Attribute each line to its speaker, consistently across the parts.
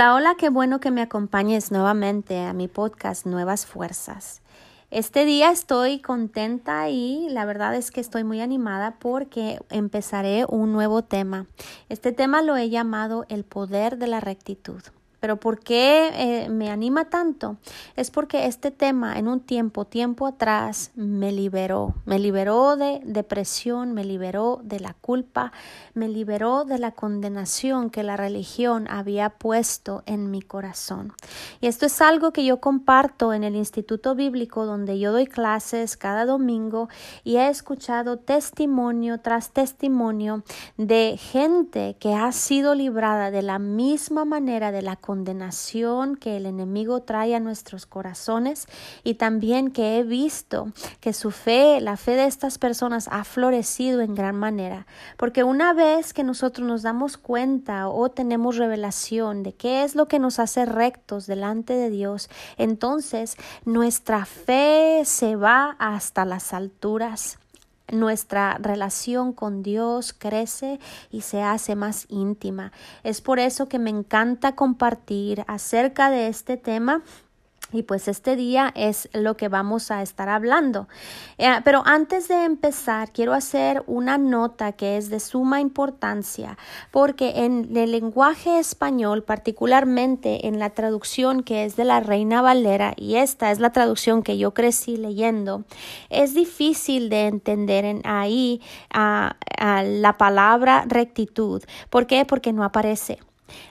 Speaker 1: Hola, hola, qué bueno que me acompañes nuevamente a mi podcast Nuevas Fuerzas. Este día estoy contenta y la verdad es que estoy muy animada porque empezaré un nuevo tema. Este tema lo he llamado el poder de la rectitud. Pero ¿por qué eh, me anima tanto? Es porque este tema en un tiempo, tiempo atrás, me liberó. Me liberó de depresión, me liberó de la culpa, me liberó de la condenación que la religión había puesto en mi corazón. Y esto es algo que yo comparto en el Instituto Bíblico donde yo doy clases cada domingo y he escuchado testimonio tras testimonio de gente que ha sido librada de la misma manera de la condenación que el enemigo trae a nuestros corazones y también que he visto que su fe, la fe de estas personas ha florecido en gran manera. Porque una vez que nosotros nos damos cuenta o tenemos revelación de qué es lo que nos hace rectos delante de Dios, entonces nuestra fe se va hasta las alturas nuestra relación con Dios crece y se hace más íntima. Es por eso que me encanta compartir acerca de este tema y pues este día es lo que vamos a estar hablando. Eh, pero antes de empezar, quiero hacer una nota que es de suma importancia, porque en el lenguaje español, particularmente en la traducción que es de la Reina Valera, y esta es la traducción que yo crecí leyendo, es difícil de entender en ahí a la palabra rectitud. ¿Por qué? Porque no aparece.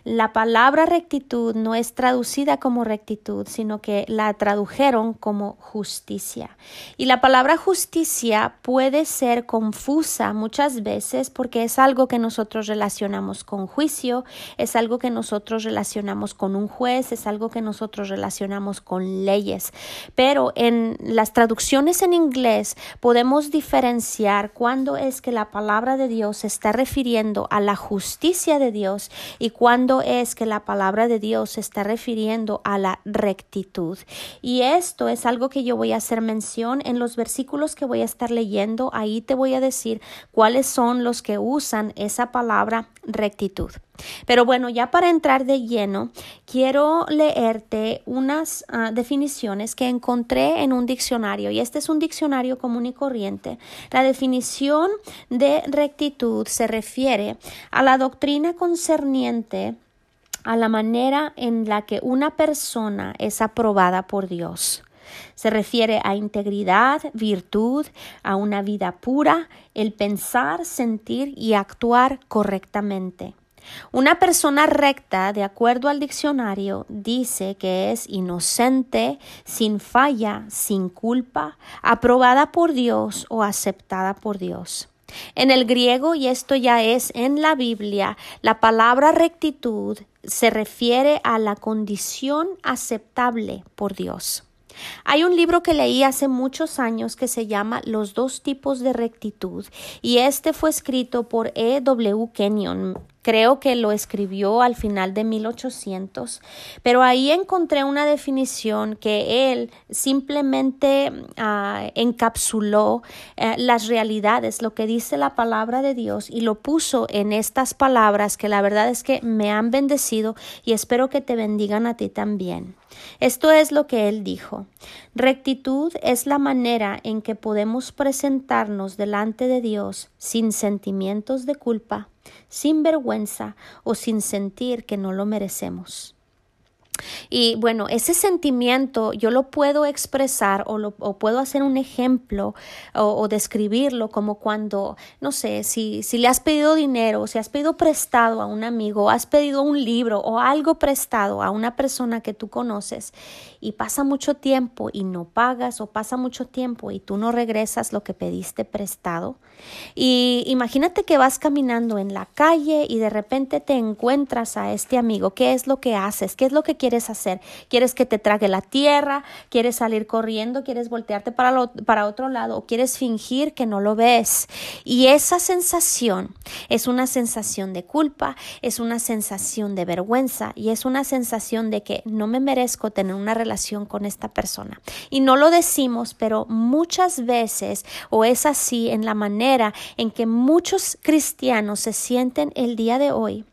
Speaker 1: La palabra rectitud no es traducida como rectitud, sino que la tradujeron como justicia. Y la palabra justicia puede ser confusa muchas veces porque es algo que nosotros relacionamos con juicio, es algo que nosotros relacionamos con un juez, es algo que nosotros relacionamos con leyes. Pero en las traducciones en inglés podemos diferenciar cuándo es que la palabra de Dios se está refiriendo a la justicia de Dios y cuándo cuándo es que la palabra de Dios se está refiriendo a la rectitud. Y esto es algo que yo voy a hacer mención en los versículos que voy a estar leyendo. Ahí te voy a decir cuáles son los que usan esa palabra rectitud. Pero bueno, ya para entrar de lleno, quiero leerte unas ah, definiciones que encontré en un diccionario y este es un diccionario común y corriente. La definición de rectitud se refiere a la doctrina concerniente a la manera en la que una persona es aprobada por Dios. Se refiere a integridad, virtud, a una vida pura, el pensar, sentir y actuar correctamente. Una persona recta, de acuerdo al diccionario, dice que es inocente, sin falla, sin culpa, aprobada por Dios o aceptada por Dios. En el griego, y esto ya es en la Biblia, la palabra rectitud se refiere a la condición aceptable por Dios. Hay un libro que leí hace muchos años que se llama Los dos tipos de rectitud y este fue escrito por E. W. Kenyon. Creo que lo escribió al final de 1800, pero ahí encontré una definición que él simplemente ah, encapsuló eh, las realidades, lo que dice la palabra de Dios y lo puso en estas palabras que la verdad es que me han bendecido y espero que te bendigan a ti también. Esto es lo que él dijo. Rectitud es la manera en que podemos presentarnos delante de Dios sin sentimientos de culpa, sin vergüenza o sin sentir que no lo merecemos. Y bueno, ese sentimiento yo lo puedo expresar o, lo, puedo hacer un ejemplo o, describirlo como cuando, no sé, si, si le has pedido dinero, si has pedido prestado a un amigo, has pedido un libro o algo prestado a una persona que tú conoces y pasa mucho tiempo y no pagas o pasa mucho tiempo y tú no regresas lo que pediste prestado. Y imagínate que vas caminando en la calle y de repente te encuentras a este amigo. ¿Qué es lo que haces? ¿Qué es lo que quieres hacer? ¿Quieres que te trague la tierra? ¿Quieres salir corriendo? ¿Quieres voltearte para, para otro lado? ¿O quieres fingir que no lo ves? Y esa sensación es una sensación de culpa, es una sensación de vergüenza y es una sensación de que no me merezco tener una relación con esta persona. Y no lo decimos, pero muchas veces o es así en la manera en que muchos cristianos se sienten el día de hoy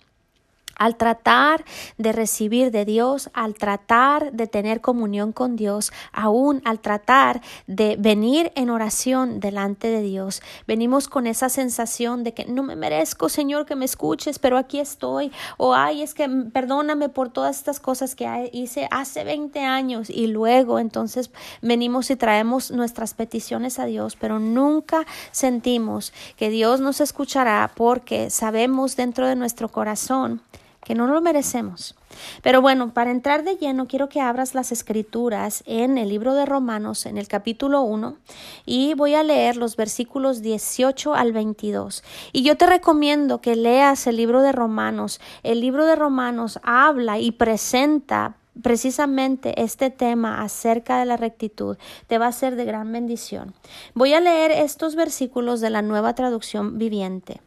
Speaker 1: al tratar de recibir de Dios, al tratar de tener comunión con Dios, aún al tratar de venir en oración delante de Dios, venimos con esa sensación de que no me merezco, Señor, que me escuches, pero aquí estoy, o ay, es que perdóname por todas estas cosas que hice hace 20 años y luego entonces venimos y traemos nuestras peticiones a Dios, pero nunca sentimos que Dios nos escuchará porque sabemos dentro de nuestro corazón que no lo merecemos. Pero bueno, para entrar de lleno, quiero que abras las escrituras en el libro de Romanos, en el capítulo 1, y voy a leer los versículos 18 al 22. Y yo te recomiendo que leas el libro de Romanos. El libro de Romanos habla y presenta precisamente este tema acerca de la rectitud te va a ser de gran bendición. Voy a leer estos versículos de la nueva traducción viviente.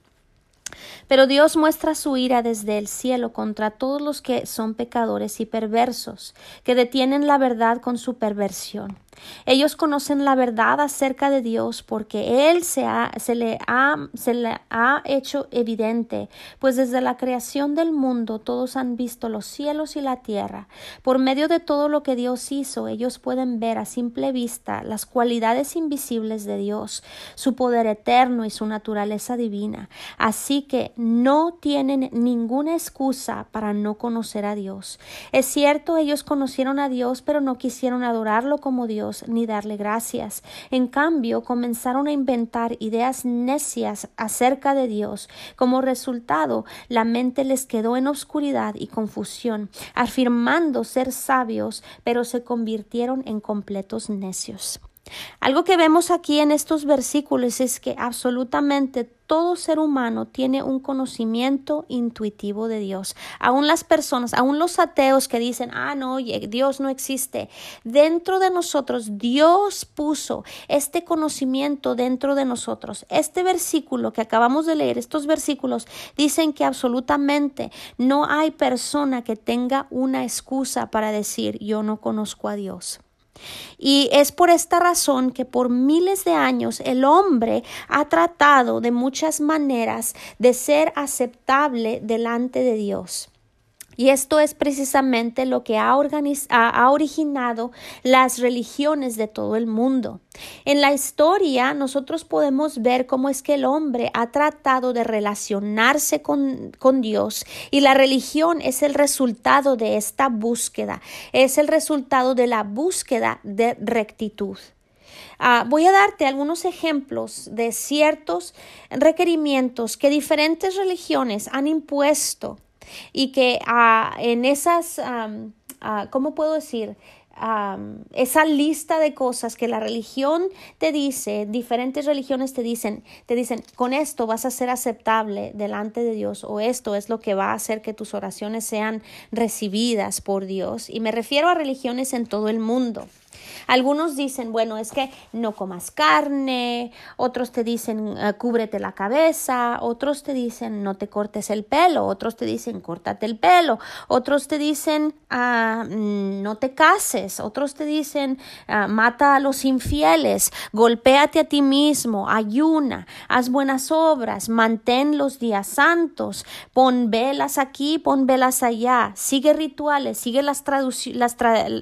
Speaker 1: Pero Dios muestra su ira desde el cielo contra todos los que son pecadores y perversos, que detienen la verdad con su perversión. Ellos conocen la verdad acerca de Dios porque Él se, se, le ha, se le ha hecho evidente, pues desde la creación del mundo todos han visto los cielos y la tierra. Por medio de todo lo que Dios hizo, ellos pueden ver a simple vista las cualidades invisibles de Dios, su poder eterno y su naturaleza divina. Así que no tienen ninguna excusa para no conocer a Dios. Es cierto, ellos conocieron a Dios, pero no quisieron adorarlo como Dios ni darle gracias. En cambio, comenzaron a inventar ideas necias acerca de Dios. Como resultado, la mente les quedó en oscuridad y confusión, afirmando ser sabios, pero se convirtieron en completos necios. Algo que vemos aquí en estos versículos es que absolutamente todo ser humano tiene un conocimiento intuitivo de Dios. Aún las personas, aún los ateos que dicen, ah, no, Dios no existe. Dentro de nosotros, Dios puso este conocimiento dentro de nosotros. Este versículo que acabamos de leer, estos versículos dicen que absolutamente no hay persona que tenga una excusa para decir, yo no conozco a Dios. Y es por esta razón que por miles de años el hombre ha tratado de muchas maneras de ser aceptable delante de Dios. Y esto es precisamente lo que ha, originado las religiones de todo el mundo. En la historia nosotros podemos ver cómo es que el hombre ha tratado de relacionarse con, Dios y la religión es el resultado de esta búsqueda, es el resultado de la búsqueda de rectitud. Uh, voy a darte algunos ejemplos de ciertos requerimientos que diferentes religiones han impuesto y que uh, en esas, um, ¿cómo puedo decir? Esa lista de cosas que la religión te dice, diferentes religiones te dicen, te dicen, con esto vas a ser aceptable delante de Dios o esto es lo que va a hacer que tus oraciones sean recibidas por Dios. Y me refiero a religiones en todo el mundo. Algunos dicen, bueno, es que no comas carne, otros te dicen, eh, cúbrete la cabeza, otros te dicen, no te cortes el pelo, otros te dicen, córtate el pelo, otros te dicen, ah, mm, no te cases, otros te dicen, ah, mata a los infieles, golpéate a ti mismo, ayuna, haz buenas obras, mantén los días santos, pon velas aquí, pon velas allá, sigue rituales, sigue las, las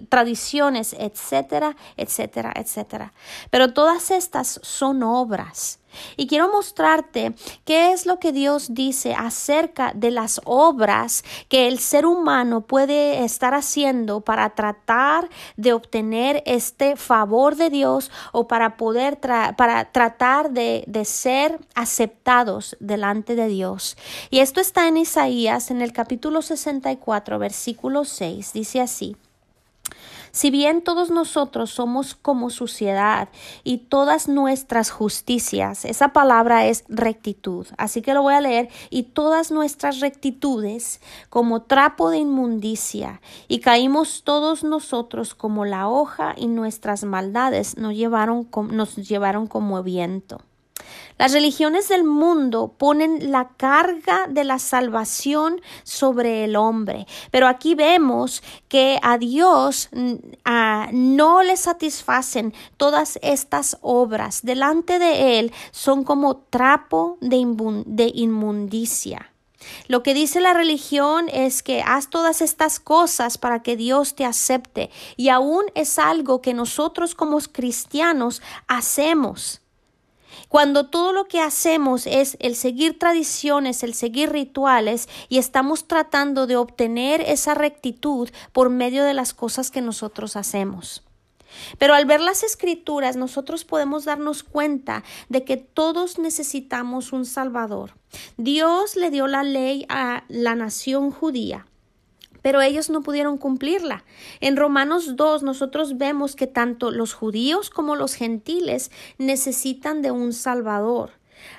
Speaker 1: tradiciones, etc etcétera, etcétera, Pero todas estas son obras. Y quiero mostrarte qué es lo que Dios dice acerca de las obras que el ser humano puede estar haciendo para tratar de obtener este favor de Dios o para poder para tratar de, de ser aceptados delante de Dios. Y esto está en Isaías en el capítulo 64, versículo 6. Dice así. Si bien todos nosotros somos como suciedad y todas nuestras justicias, esa palabra es rectitud, así que lo voy a leer, y todas nuestras rectitudes como trapo de inmundicia, y caímos todos nosotros como la hoja y nuestras maldades nos llevaron, nos llevaron como viento. Las religiones del mundo ponen la carga de la salvación sobre el hombre, pero aquí vemos que a Dios no le satisfacen todas estas obras. Delante de Él son como trapo de, de inmundicia. Lo que dice la religión es que haz todas estas cosas para que Dios te acepte y aún es algo que nosotros como cristianos hacemos. Cuando todo lo que hacemos es el seguir tradiciones, el seguir rituales y estamos tratando de obtener esa rectitud por medio de las cosas que nosotros hacemos. Pero al ver las escrituras nosotros podemos darnos cuenta de que todos necesitamos un Salvador. Dios le dio la ley a la nación judía pero ellos no pudieron cumplirla. En Romanos 2 nosotros vemos que tanto los judíos como los gentiles necesitan de un Salvador.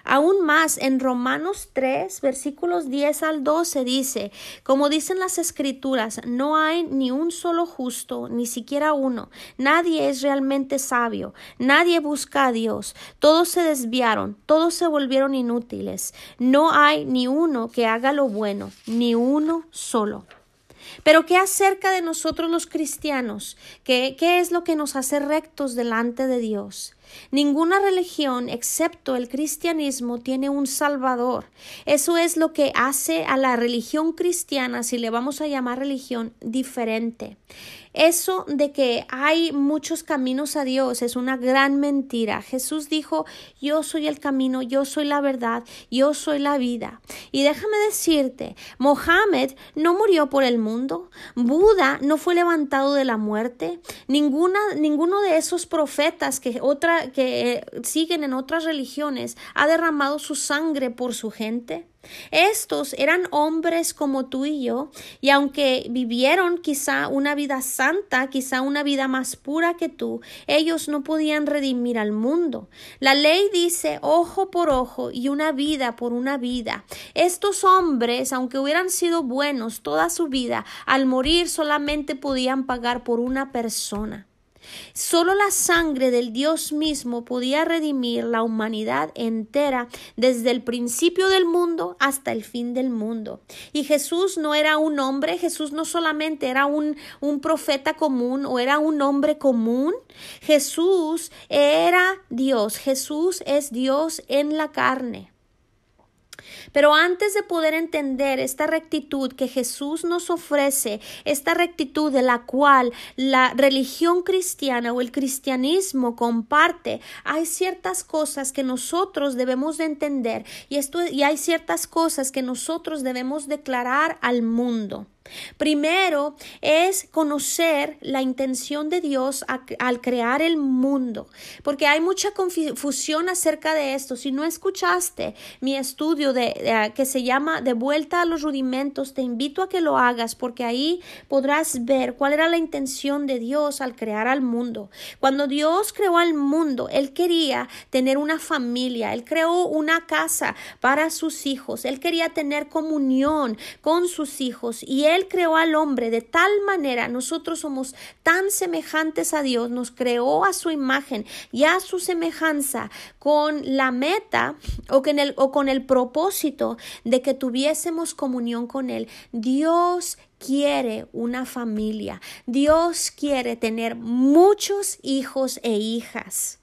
Speaker 1: Aún más, en Romanos 3, versículos 10 al 12 dice, como dicen las escrituras, no hay ni un solo justo, ni siquiera uno. Nadie es realmente sabio, nadie busca a Dios. Todos se desviaron, todos se volvieron inútiles. No hay ni uno que haga lo bueno, ni uno solo. Pero ¿qué acerca de nosotros los cristianos? ¿Qué, ¿Qué es lo que nos hace rectos delante de Dios? Ninguna religión excepto el cristianismo tiene un salvador. Eso es lo que hace a la religión cristiana, si le vamos a llamar religión, diferente. Eso de que hay muchos caminos a Dios es una gran mentira. Jesús dijo, yo soy el camino, yo soy la verdad, yo soy la vida. Y déjame decirte, Mohammed no murió por el mundo, Buda no fue levantado de la muerte, ninguna, ninguno de esos profetas que, otra, que eh, siguen en otras religiones ha derramado su sangre por su gente. Estos eran hombres como tú y yo, y aunque vivieron quizá una vida santa, quizá una vida más pura que tú, ellos no podían redimir al mundo. La ley dice ojo por ojo y una vida por una vida. Estos hombres, aunque hubieran sido buenos toda su vida, al morir solamente podían pagar por una persona. Solo la sangre del Dios mismo podía redimir la humanidad entera desde el principio del mundo hasta el fin del mundo. Y Jesús no era un hombre, Jesús no solamente era un, un profeta común o era un hombre común, Jesús era Dios, Jesús es Dios en la carne. Pero antes de poder entender esta rectitud que Jesús nos ofrece, esta rectitud de la cual la religión cristiana o el cristianismo comparte, hay ciertas cosas que nosotros debemos de entender y, esto, y hay ciertas cosas que nosotros debemos declarar al mundo. Primero es conocer la intención de Dios al crear el mundo, porque hay mucha confusión acerca de esto. Si no escuchaste mi estudio de, que se llama De vuelta a los rudimentos, te invito a que lo hagas, porque ahí podrás ver cuál era la intención de Dios al crear al mundo. Cuando Dios creó al mundo, Él quería tener una familia, Él creó una casa para sus hijos, Él quería tener comunión con sus hijos y Él creó al hombre de tal manera, nosotros somos tan semejantes a Dios, nos creó a su imagen y a su semejanza con la meta o con el, o con el propósito de que tuviésemos comunión con Él. Dios quiere una familia. Dios quiere tener muchos hijos e hijas.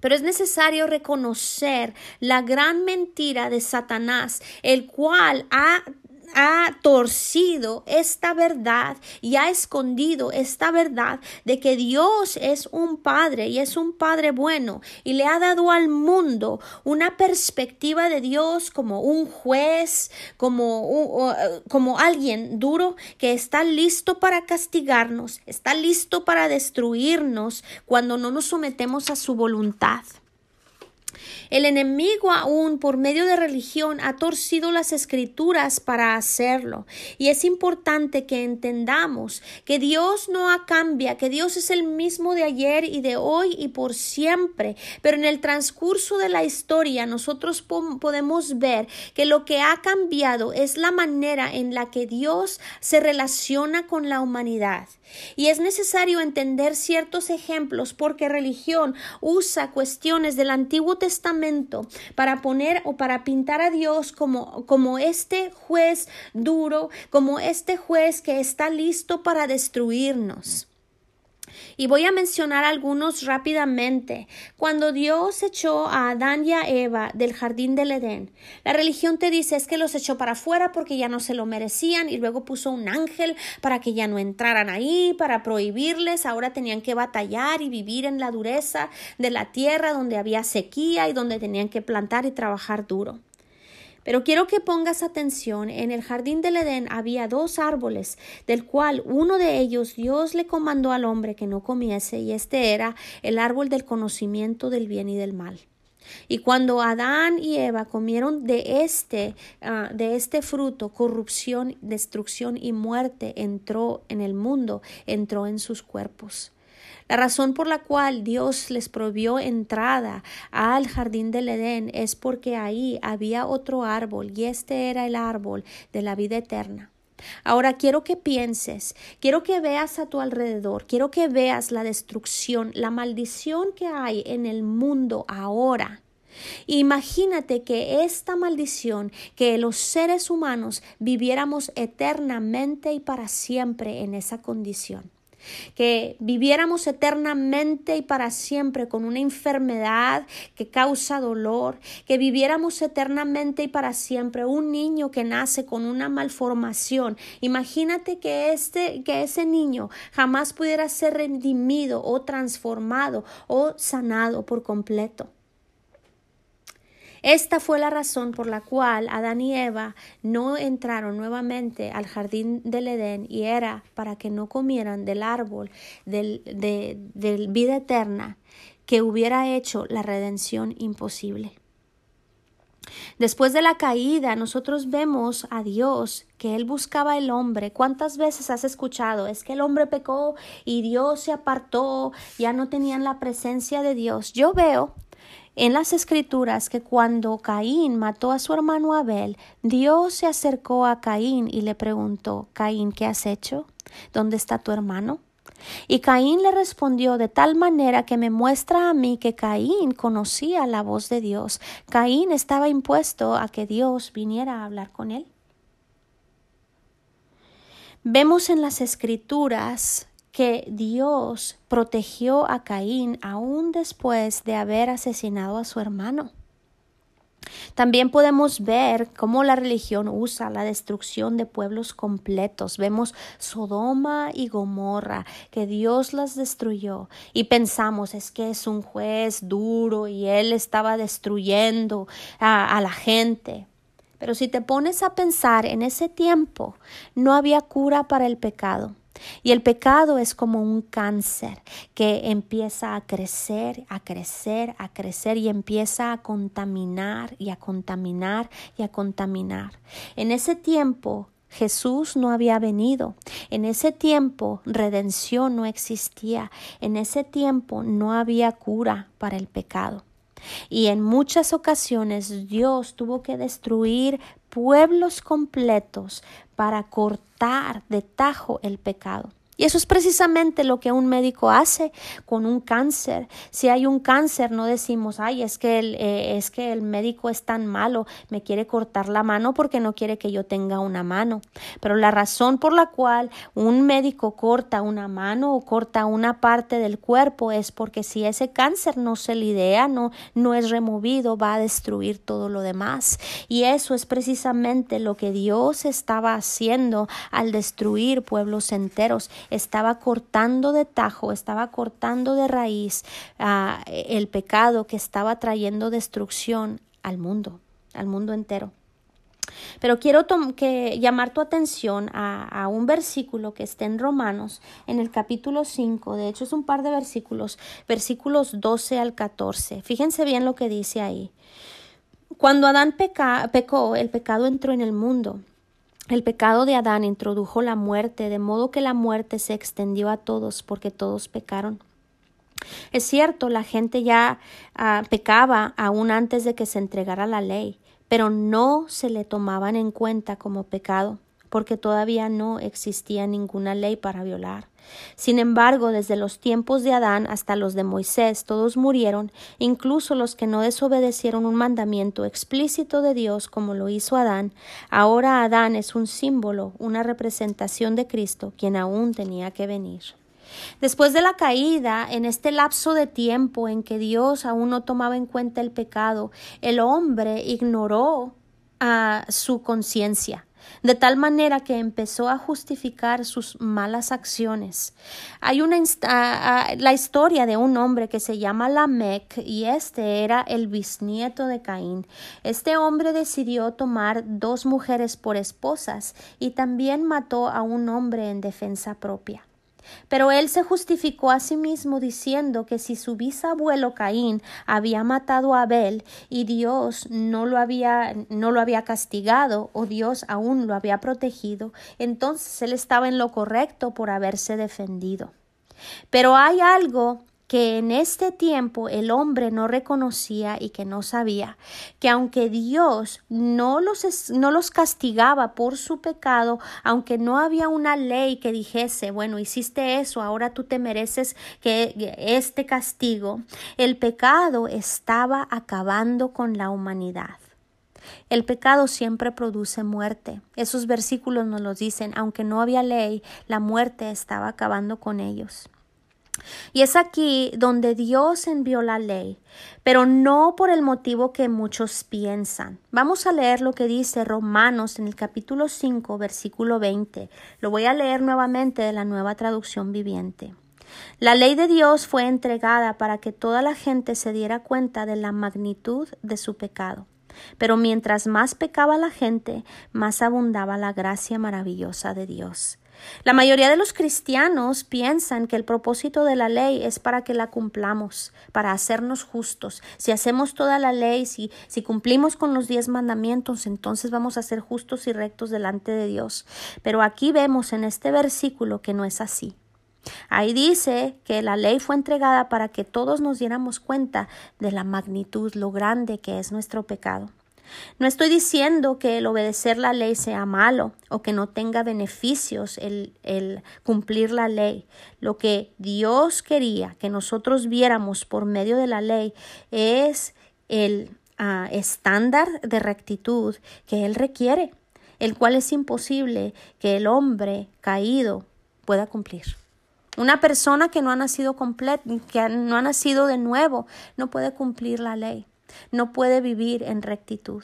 Speaker 1: Pero es necesario reconocer la gran mentira de Satanás, el cual ha ha torcido esta verdad y ha escondido esta verdad de que Dios es un Padre y es un Padre bueno y le ha dado al mundo una perspectiva de Dios como un juez, como, como alguien duro que está listo para castigarnos, está listo para destruirnos cuando no nos sometemos a su voluntad. El enemigo aún por medio de religión ha torcido las escrituras para hacerlo. Y es importante que entendamos que Dios no cambia, que Dios es el mismo de ayer y de hoy y por siempre. Pero en el transcurso de la historia nosotros podemos ver que lo que ha cambiado es la manera en la que Dios se relaciona con la humanidad. Y es necesario entender ciertos ejemplos porque religión usa cuestiones del Antiguo Testamento para poner o para pintar a Dios como, como este juez duro, como este juez que está listo para destruirnos. Y voy a mencionar algunos rápidamente. Cuando Dios echó a Adán y a Eva del jardín del Edén, la religión te dice es que los echó para afuera porque ya no se lo merecían y luego puso un ángel para que ya no entraran ahí, para prohibirles. Ahora tenían que batallar y vivir en la dureza de la tierra donde había sequía y donde tenían que plantar y trabajar duro. Pero quiero que pongas atención, en el jardín del Edén había dos árboles, del cual uno de ellos Dios le comandó al hombre que no comiese, y este era el árbol del conocimiento del bien y del mal. Y cuando Adán y Eva comieron de este, ah, de este fruto, corrupción, destrucción y muerte entró en el mundo, entró en sus cuerpos. La razón por la cual Dios les prohibió entrada al jardín del Edén es porque ahí había otro árbol y este era el árbol de la vida eterna. Ahora quiero que pienses, quiero que veas a tu alrededor, quiero que veas la destrucción, la maldición que hay en el mundo ahora. Imagínate que esta maldición, que los seres humanos viviéramos eternamente y para siempre en esa condición que viviéramos eternamente y para siempre con una enfermedad que causa dolor, que viviéramos eternamente y para siempre un niño que nace con una malformación. Imagínate que este que ese niño jamás pudiera ser redimido o transformado o sanado por completo. Esta fue la razón por la cual Adán y Eva no entraron nuevamente al jardín del Edén y era para que no comieran del árbol del, de, vida eterna que hubiera hecho la redención imposible. Después de la caída, nosotros vemos a Dios que Él buscaba el hombre. ¿Cuántas veces has escuchado? Es que el hombre pecó y Dios se apartó, ya no tenían la presencia de Dios. Yo veo en las escrituras que cuando Caín mató a su hermano Abel, Dios se acercó a Caín y le preguntó, Caín, ¿qué has hecho? ¿Dónde está tu hermano? Y Caín le respondió de tal manera que me muestra a mí que Caín conocía la voz de Dios. Caín estaba impuesto a que Dios viniera a hablar con él. Vemos en las escrituras que Dios protegió a Caín aún después de haber asesinado a su hermano. También podemos ver cómo la religión usa la destrucción de pueblos completos. Vemos Sodoma y Gomorra, que Dios las destruyó y pensamos es que es un juez duro y él estaba destruyendo a, a la gente. Pero si te pones a pensar en ese tiempo, no había cura para el pecado. Y el pecado es como un cáncer que empieza a crecer, a crecer, a crecer y empieza a contaminar y a contaminar y a contaminar. En ese tiempo Jesús no había venido. En ese tiempo redención no existía. En ese tiempo no había cura para el pecado. Y en muchas ocasiones Dios tuvo que destruir pueblos completos para cortar de tajo el pecado. Y eso es precisamente lo que un médico hace con un cáncer. Si hay un cáncer, no decimos, ay, es que, el, eh, es que el médico es tan malo, me quiere cortar la mano porque no quiere que yo tenga una mano. Pero la razón por la cual un médico corta una mano o corta una parte del cuerpo es porque si ese cáncer no se lidea, no, no es removido, va a destruir todo lo demás. Y eso es precisamente lo que Dios estaba haciendo al destruir pueblos enteros estaba cortando de tajo, estaba cortando de raíz ah, el pecado que estaba trayendo destrucción al mundo, al mundo entero. Pero quiero que llamar tu atención a, a, un versículo que está en Romanos, en el capítulo 5, de hecho es un par de versículos, versículos 12 al 14. Fíjense bien lo que dice ahí. Cuando Adán pecó, el pecado entró en el mundo el pecado de Adán introdujo la muerte, de modo que la muerte se extendió a todos porque todos pecaron. Es cierto, la gente ya ah, pecaba aún antes de que se entregara la ley, pero no se le tomaban en cuenta como pecado porque todavía no existía ninguna ley para violar. Sin embargo, desde los tiempos de Adán hasta los de Moisés, todos murieron, incluso los que no desobedecieron un mandamiento explícito de Dios como lo hizo Adán. Ahora Adán es un símbolo, una representación de Cristo, quien aún tenía que venir. Después de la caída, en este lapso de tiempo en que Dios aún no tomaba en cuenta el pecado, el hombre ignoró a su conciencia de tal manera que empezó a justificar sus malas acciones. Hay una la historia de un hombre que se llama Lamec y este era el bisnieto de Caín. Este hombre decidió tomar dos mujeres por esposas y también mató a un hombre en defensa propia. Pero él se justificó a sí mismo diciendo que si su bisabuelo Caín había matado a Abel y Dios no lo había no lo había castigado o Dios aún lo había protegido, entonces él estaba en lo correcto por haberse defendido. Pero hay algo que en este tiempo el hombre no reconocía y que no sabía, que aunque Dios no los, no los castigaba por su pecado, aunque no había una ley que dijese, bueno, hiciste eso, ahora tú te mereces que este castigo, el pecado estaba acabando con la humanidad. El pecado siempre produce muerte. Esos versículos nos lo dicen, aunque no había ley, la muerte estaba acabando con ellos. Y es aquí donde Dios envió la ley, pero no por el motivo que muchos piensan. Vamos a leer lo que dice Romanos en el capítulo 5, versículo 20. Lo voy a leer nuevamente de la nueva traducción viviente. La ley de Dios fue entregada para que toda la gente se diera cuenta de la magnitud de su pecado. Pero mientras más pecaba la gente, más abundaba la gracia maravillosa de Dios. La mayoría de los cristianos piensan que el propósito de la ley es para que la cumplamos, para hacernos justos. Si hacemos toda la ley, si, si cumplimos con los diez mandamientos, entonces vamos a ser justos y rectos delante de Dios. Pero aquí vemos en este versículo que no es así. Ahí dice que la ley fue entregada para que todos nos diéramos cuenta de la magnitud, lo grande que es nuestro pecado. No estoy diciendo que el obedecer la ley sea malo o que no tenga beneficios el, el, cumplir la ley. Lo que Dios quería que nosotros viéramos por medio de la ley es el ah, estándar de rectitud que Él requiere, el cual es imposible que el hombre caído pueda cumplir. Una persona que no ha nacido completo, que no ha nacido de nuevo, no puede cumplir la ley no puede vivir en rectitud.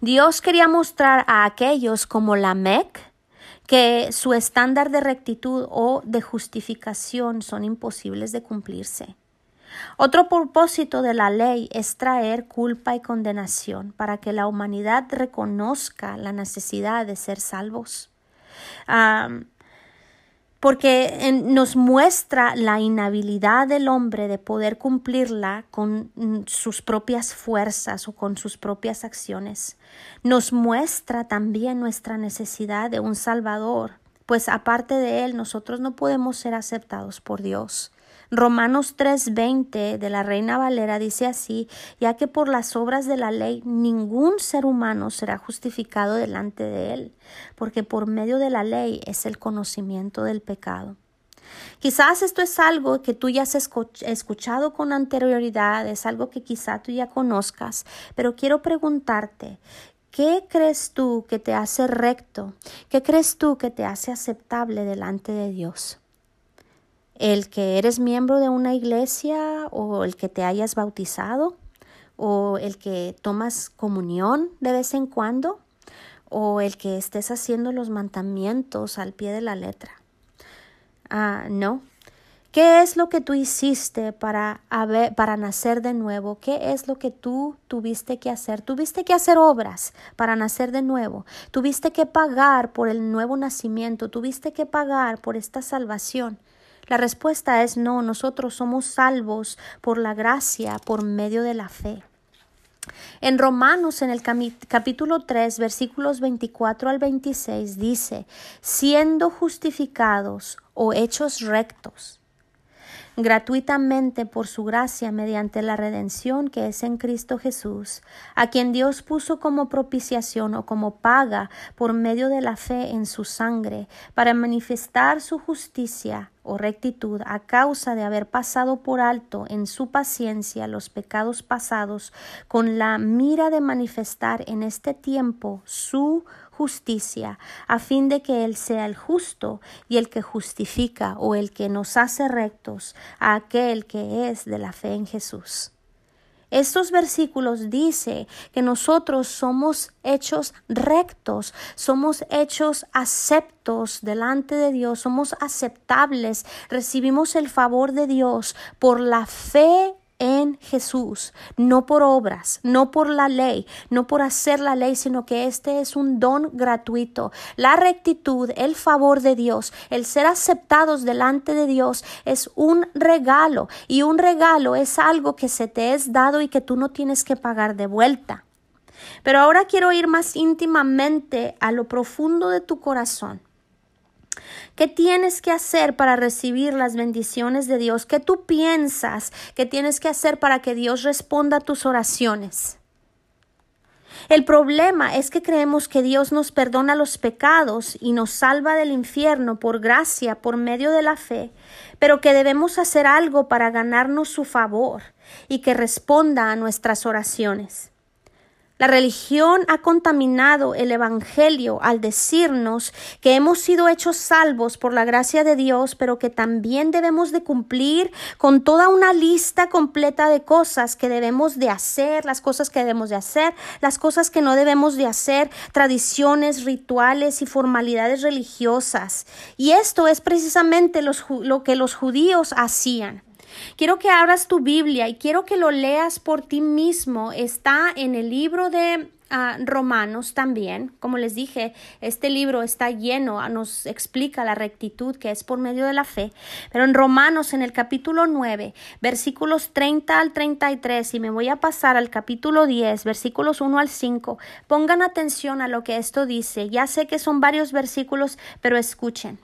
Speaker 1: Dios quería mostrar a aquellos como la Mec que su estándar de rectitud o de justificación son imposibles de cumplirse. Otro propósito de la ley es traer culpa y condenación para que la humanidad reconozca la necesidad de ser salvos porque nos muestra la inhabilidad del hombre de poder cumplirla con mm, sus propias fuerzas o con sus propias acciones. Nos muestra también nuestra necesidad de un Salvador, pues aparte de él nosotros no podemos ser aceptados por Dios. Romanos 3:20 de la Reina Valera dice así, ya que por las obras de la ley ningún ser humano será justificado delante de él, porque por medio de la ley es el conocimiento del pecado. Quizás esto es algo que tú ya has escuchado con anterioridad, es algo que quizá tú ya conozcas, pero quiero preguntarte, ¿qué crees tú que te hace recto? ¿Qué crees tú que te hace aceptable delante de Dios? El que eres miembro de una iglesia o el que te hayas bautizado o el que tomas comunión de vez en cuando o el que estés haciendo los mandamientos al pie de la letra. Ah, no. ¿Qué es lo que tú hiciste para, para nacer de nuevo? ¿Qué es lo que tú tuviste que hacer? Tuviste que hacer obras para nacer de nuevo. Tuviste que pagar por el nuevo nacimiento. Tuviste que pagar por esta salvación. La respuesta es no, nosotros somos salvos por la gracia, por medio de la fe. En Romanos, en el capítulo 3, versículos 24 al 26, dice, siendo justificados o hechos rectos gratuitamente por su gracia mediante la redención que es en Cristo Jesús, a quien Dios puso como propiciación o como paga por medio de la fe en su sangre, para manifestar su justicia o rectitud a causa de haber pasado por alto en su paciencia los pecados pasados, con la mira de manifestar en este tiempo su justicia, a fin de que Él sea el justo y el que justifica o el que nos hace rectos a aquel que es de la fe en Jesús. Estos versículos dice que nosotros somos hechos rectos, somos hechos aceptos delante de Dios, somos aceptables, recibimos el favor de Dios por la fe en Jesús, no por obras, no por la ley, no por hacer la ley, sino que este es un don gratuito. La rectitud, el favor de Dios, el ser aceptados delante de Dios es un regalo y un regalo es algo que se te es dado y que tú no tienes que pagar de vuelta. Pero ahora quiero ir más íntimamente a lo profundo de tu corazón ¿Qué tienes que hacer para recibir las bendiciones de Dios? ¿Qué tú piensas que tienes que hacer para que Dios responda a tus oraciones? El problema es que creemos que Dios nos perdona los pecados y nos salva del infierno por gracia, por medio de la fe, pero que debemos hacer algo para ganarnos su favor y que responda a nuestras oraciones. La religión ha contaminado el Evangelio al decirnos que hemos sido hechos salvos por la gracia de Dios, pero que también debemos de cumplir con toda una lista completa de cosas que debemos de hacer, las cosas que debemos de hacer, las cosas que no debemos de hacer, tradiciones, rituales y formalidades religiosas. Y esto es precisamente lo que los judíos hacían. Quiero que abras tu Biblia y quiero que lo leas por ti mismo. Está en el libro de ah, Romanos también. Como les dije, este libro está lleno, ah, nos explica la rectitud que es por medio de la fe. Pero en Romanos, en el capítulo 9, versículos 30 al 33, y me voy a pasar al capítulo 10, versículos 1 al 5, pongan atención a lo que esto dice. Ya sé que son varios versículos, pero escuchen.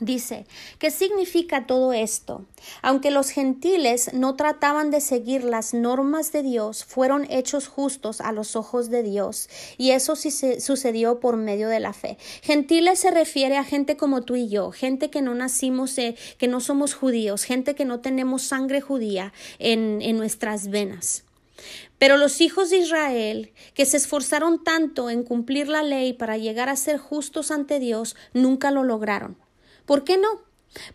Speaker 1: Dice, ¿qué significa todo esto? Aunque los gentiles no trataban de seguir las normas de Dios, fueron hechos justos a los ojos de Dios, y eso sí sucedió por medio de la fe. Gentiles se refiere a gente como tú y yo, gente que no nacimos, que no somos judíos, gente que no tenemos sangre judía en, en nuestras venas. Pero los hijos de Israel, que se esforzaron tanto en cumplir la ley para llegar a ser justos ante Dios, nunca lo lograron. ¿Por qué no?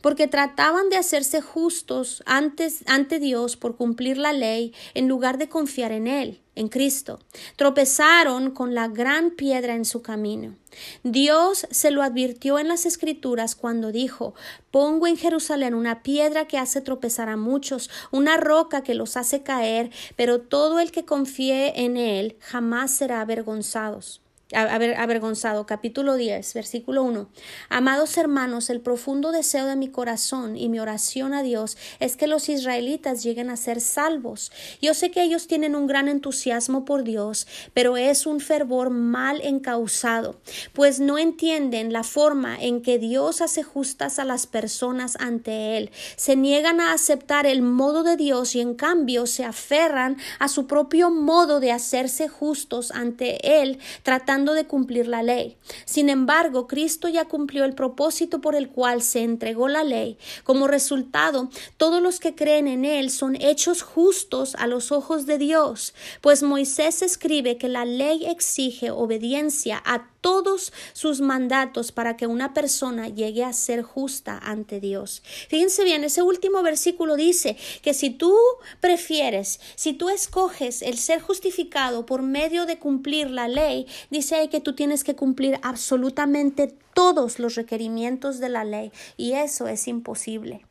Speaker 1: Porque trataban de hacerse justos antes, ante Dios por cumplir la ley en lugar de confiar en Él, en Cristo. Tropezaron con la gran piedra en su camino. Dios se lo advirtió en las Escrituras cuando dijo Pongo en Jerusalén una piedra que hace tropezar a muchos, una roca que los hace caer, pero todo el que confíe en Él jamás será avergonzados avergonzado. Capítulo 10, versículo 1. Amados hermanos, el profundo deseo de mi corazón y mi oración a Dios es que los israelitas lleguen a ser salvos. Yo sé que ellos tienen un gran entusiasmo por Dios, pero es un fervor mal encausado, pues no entienden la forma en que Dios hace justas a las personas ante Él. Se niegan a aceptar el modo de Dios y en cambio se aferran a su propio modo de hacerse justos ante Él, tratando de cumplir la ley. Sin embargo, Cristo ya cumplió el propósito por el cual se entregó la ley. Como resultado, todos los que creen en Él son hechos justos a los ojos de Dios, pues Moisés escribe que la ley exige obediencia a todos sus mandatos para que una persona llegue a ser justa ante Dios. Fíjense bien, ese último versículo dice que si tú prefieres, si tú escoges el ser justificado por medio de cumplir la ley, dice que tú tienes que cumplir absolutamente todos los requerimientos de la ley y eso es imposible.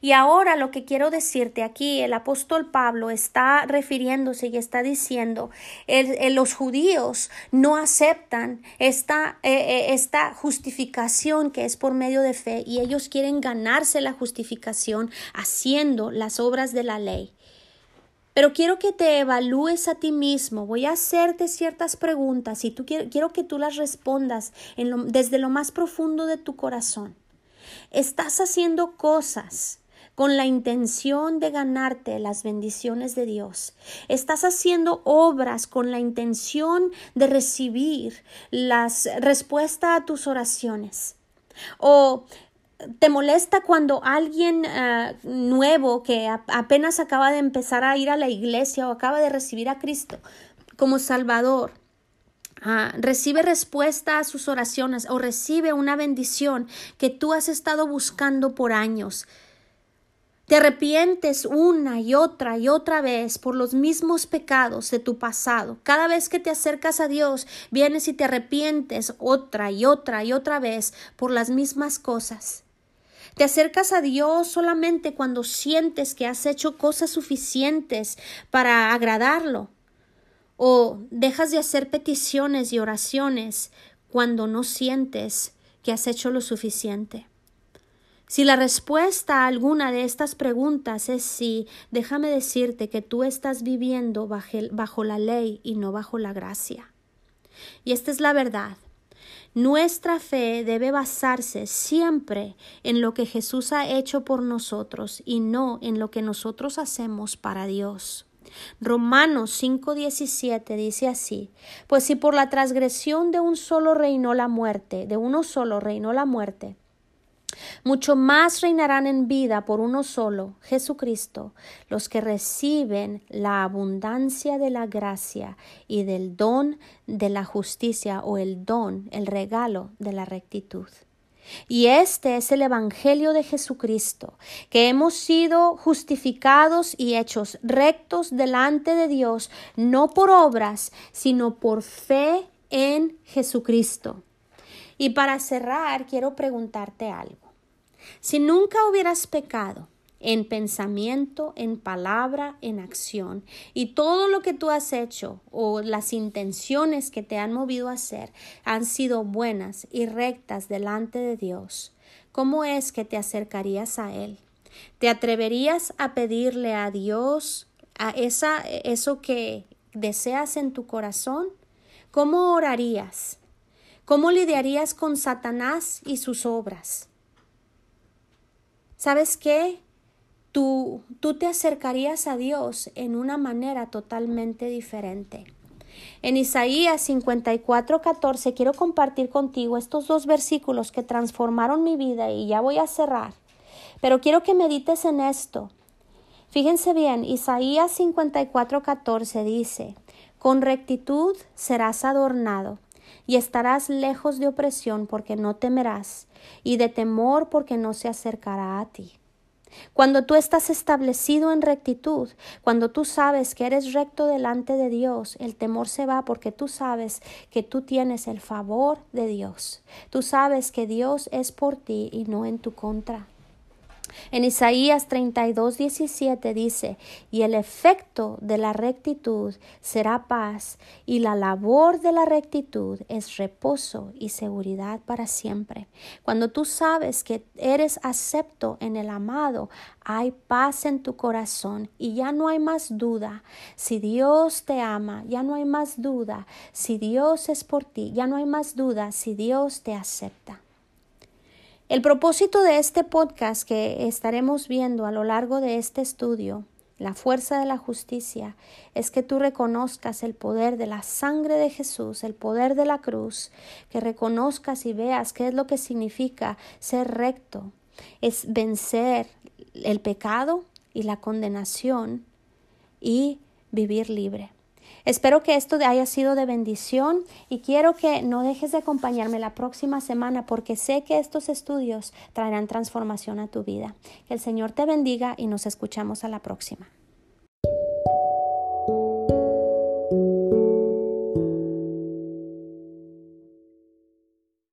Speaker 1: Y ahora lo que quiero decirte aquí, el apóstol Pablo está refiriéndose y está diciendo, los judíos no aceptan esta, eh, eh, esta justificación que es por medio de fe y ellos quieren ganarse la justificación haciendo las obras de la ley. Pero quiero que te evalúes a ti mismo. Voy a hacerte ciertas preguntas y tú quiero, quiero que tú las respondas desde lo más profundo de tu corazón. ¿Estás haciendo cosas con la intención de ganarte las bendiciones de Dios. Estás haciendo obras con la intención de recibir las respuestas a tus oraciones. O te molesta cuando alguien eh, nuevo que apenas acaba de empezar a ir a la iglesia o acaba de recibir a Cristo como Salvador ah, recibe respuesta a sus oraciones o recibe una bendición que tú has estado buscando por años. Te arrepientes una y otra y otra vez por los mismos pecados de tu pasado. Cada vez que te acercas a Dios, vienes y te arrepientes otra y otra y otra vez por las mismas cosas. Te acercas a Dios solamente cuando sientes que has hecho cosas suficientes para agradarlo. O dejas de hacer peticiones y oraciones cuando no sientes que has hecho lo suficiente. Si la respuesta a alguna de estas preguntas es sí, déjame decirte que tú estás viviendo bajo, la ley y no bajo la gracia. Y esta es la verdad. Nuestra fe debe basarse siempre en lo que Jesús ha hecho por nosotros y no en lo que nosotros hacemos para Dios. Romanos 5:17 dice así, pues si por la transgresión de un solo reinó la muerte, de uno solo reinó la muerte, mucho más reinarán en vida por uno solo, Jesucristo, los que reciben la abundancia de la gracia y del don de la justicia o el don, el regalo de la rectitud. Y este es el Evangelio de Jesucristo, que hemos sido justificados y hechos rectos delante de Dios, no por obras, sino por fe en Jesucristo. Y para cerrar, quiero preguntarte algo. Si nunca hubieras pecado en pensamiento, en palabra, en acción, y todo lo que tú has hecho o las intenciones que te han movido a hacer han sido buenas y rectas delante de Dios, ¿cómo es que te acercarías a Él? ¿Te atreverías a pedirle a Dios a esa, eso que deseas en tu corazón? ¿Cómo orarías? ¿Cómo lidiarías con Satanás y sus obras? ¿Sabes qué? Tú, tú te acercarías a Dios en una manera totalmente diferente. En Isaías 54, 14 quiero compartir contigo estos dos versículos que transformaron mi vida y ya voy a cerrar. Pero quiero que medites en esto. Fíjense bien, Isaías 54, 14 dice, Con rectitud serás adornado y estarás lejos de opresión porque no temerás, y de temor porque no se acercará a ti. Cuando tú estás establecido en rectitud, cuando tú sabes que eres recto delante de Dios, el temor se va porque tú sabes que tú tienes el favor de Dios. Tú sabes que Dios es por ti y no en tu contra. En Isaías 32, 17 dice, y el efecto de la rectitud será paz, y la labor de la rectitud es reposo y seguridad para siempre. Cuando tú sabes que eres acepto en el amado, hay paz en tu corazón y ya no hay más duda. Si Dios te ama, ya no hay más duda. Si Dios es por ti, ya no hay más duda si Dios te acepta. El propósito de este podcast que estaremos viendo a lo largo de este estudio, la fuerza de la justicia, es que tú reconozcas el poder de la sangre de Jesús, el poder de la cruz, que reconozcas y veas qué es lo que significa ser recto, es vencer el pecado y la condenación y vivir libre. Espero que esto haya sido de bendición y quiero que no dejes de acompañarme la próxima semana porque sé que estos estudios traerán transformación a tu vida. Que el Señor te bendiga y nos escuchamos a la próxima.